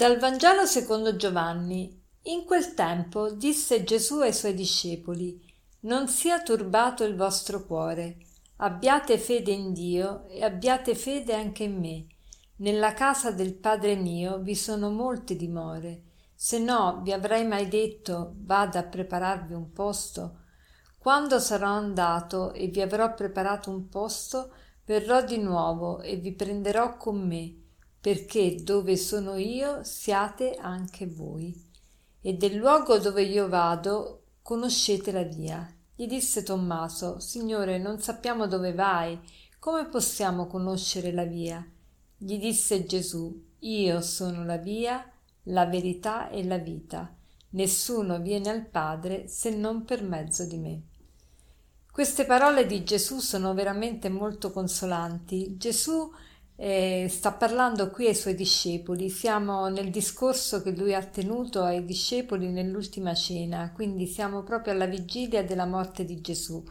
Dal Vangelo secondo Giovanni. In quel tempo disse Gesù ai suoi discepoli: Non sia turbato il vostro cuore. Abbiate fede in Dio e abbiate fede anche in me. Nella casa del Padre mio vi sono molte dimore. Se no, vi avrei mai detto: Vada a prepararvi un posto. Quando sarò andato e vi avrò preparato un posto, verrò di nuovo e vi prenderò con me perché dove sono io siate anche voi. E del luogo dove io vado conoscete la via. Gli disse Tommaso, Signore, non sappiamo dove vai, come possiamo conoscere la via? Gli disse Gesù, Io sono la via, la verità e la vita. Nessuno viene al Padre se non per mezzo di me. Queste parole di Gesù sono veramente molto consolanti. Gesù eh, sta parlando qui ai suoi discepoli. Siamo nel discorso che lui ha tenuto ai discepoli nell'ultima cena, quindi siamo proprio alla vigilia della morte di Gesù.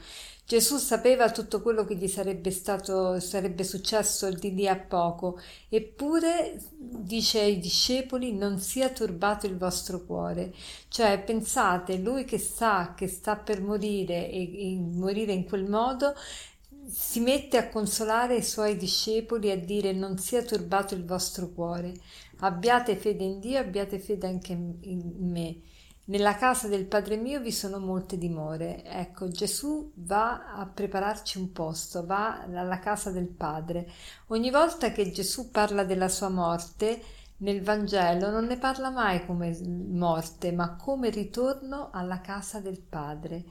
Gesù sapeva tutto quello che gli sarebbe stato, sarebbe successo di lì a poco, eppure dice ai discepoli non sia turbato il vostro cuore. Cioè, pensate, lui che sa che sta per morire e, e morire in quel modo, si mette a consolare i suoi discepoli e a dire non sia turbato il vostro cuore, abbiate fede in Dio, abbiate fede anche in me. Nella casa del Padre mio vi sono molte dimore. Ecco, Gesù va a prepararci un posto, va alla casa del Padre. Ogni volta che Gesù parla della sua morte, nel Vangelo non ne parla mai come morte, ma come ritorno alla casa del Padre.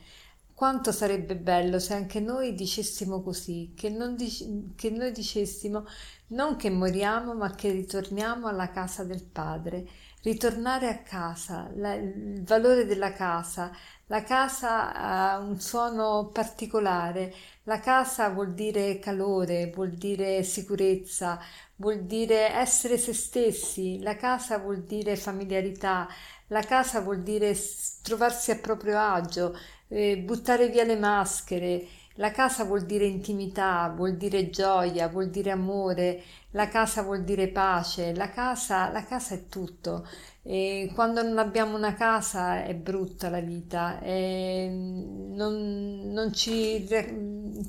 Quanto sarebbe bello se anche noi dicessimo così, che, dic- che noi dicessimo non che moriamo, ma che ritorniamo alla casa del Padre. Ritornare a casa, la, il valore della casa. La casa ha un suono particolare. La casa vuol dire calore, vuol dire sicurezza, vuol dire essere se stessi. La casa vuol dire familiarità. La casa vuol dire trovarsi a proprio agio eh, buttare via le maschere. La casa vuol dire intimità, vuol dire gioia, vuol dire amore, la casa vuol dire pace, la casa, la casa è tutto. E quando non abbiamo una casa è brutta la vita, non, non, ci,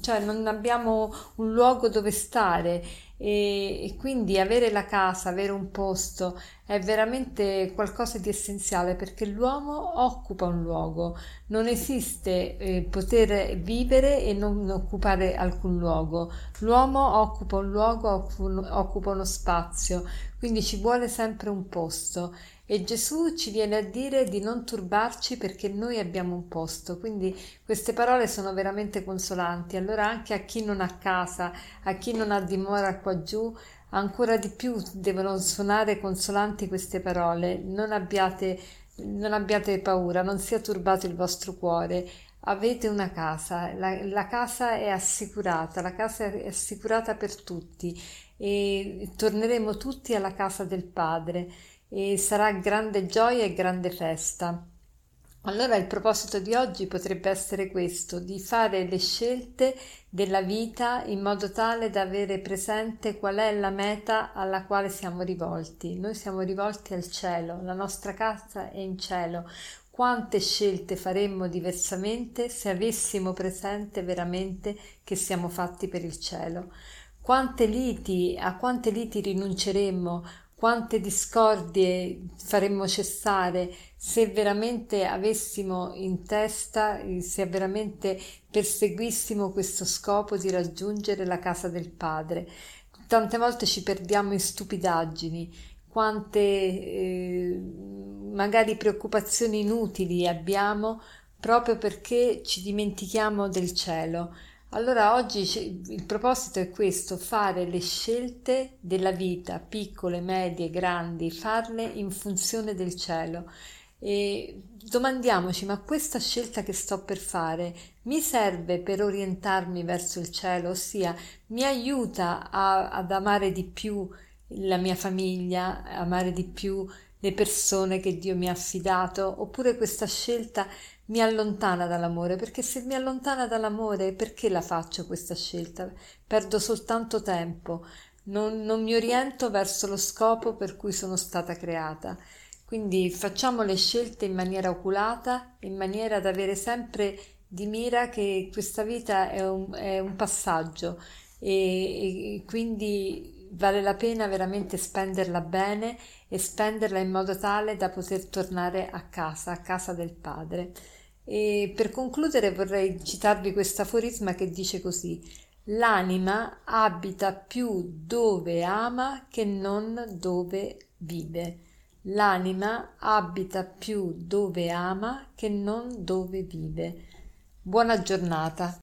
cioè non abbiamo un luogo dove stare e, e, quindi avere la casa, avere un posto è veramente qualcosa di essenziale perché l'uomo occupa un luogo, non esiste eh, poter vivere e non occupare alcun luogo, l'uomo occupa un luogo, occupa uno spazio, quindi ci vuole sempre un posto e Gesù ci viene a dire di non turbarci perché noi abbiamo un posto. Quindi queste parole sono veramente consolanti. Allora anche a chi non ha casa, a chi non ha dimora qua giù, ancora di più devono suonare consolanti queste parole. Non abbiate, non abbiate paura, non sia turbato il vostro cuore. Avete una casa, la, la casa è assicurata, la casa è assicurata per tutti e torneremo tutti alla casa del Padre e sarà grande gioia e grande festa. Allora il proposito di oggi potrebbe essere questo, di fare le scelte della vita in modo tale da avere presente qual è la meta alla quale siamo rivolti. Noi siamo rivolti al cielo, la nostra casa è in cielo. Quante scelte faremmo diversamente se avessimo presente veramente che siamo fatti per il cielo? Quante liti, a quante liti rinunceremmo quante discordie faremmo cessare se veramente avessimo in testa, se veramente perseguissimo questo scopo di raggiungere la casa del Padre. Tante volte ci perdiamo in stupidaggini, quante eh, magari preoccupazioni inutili abbiamo proprio perché ci dimentichiamo del cielo. Allora oggi il proposito è questo, fare le scelte della vita, piccole, medie, grandi, farle in funzione del cielo. E domandiamoci, ma questa scelta che sto per fare mi serve per orientarmi verso il cielo, ossia mi aiuta a, ad amare di più la mia famiglia, amare di più le persone che Dio mi ha affidato, oppure questa scelta mi allontana dall'amore, perché se mi allontana dall'amore, perché la faccio questa scelta? Perdo soltanto tempo. non, non mi oriento verso lo scopo per cui sono stata creata. Quindi facciamo le scelte in maniera oculata, in maniera da avere sempre di mira che questa vita è un, è un passaggio e, e quindi vale la pena veramente spenderla bene e spenderla in modo tale da poter tornare a casa, a casa del Padre. E per concludere vorrei citarvi questo aforisma che dice così: L'anima abita più dove ama che non dove vive. L'anima abita più dove ama che non dove vive. Buona giornata.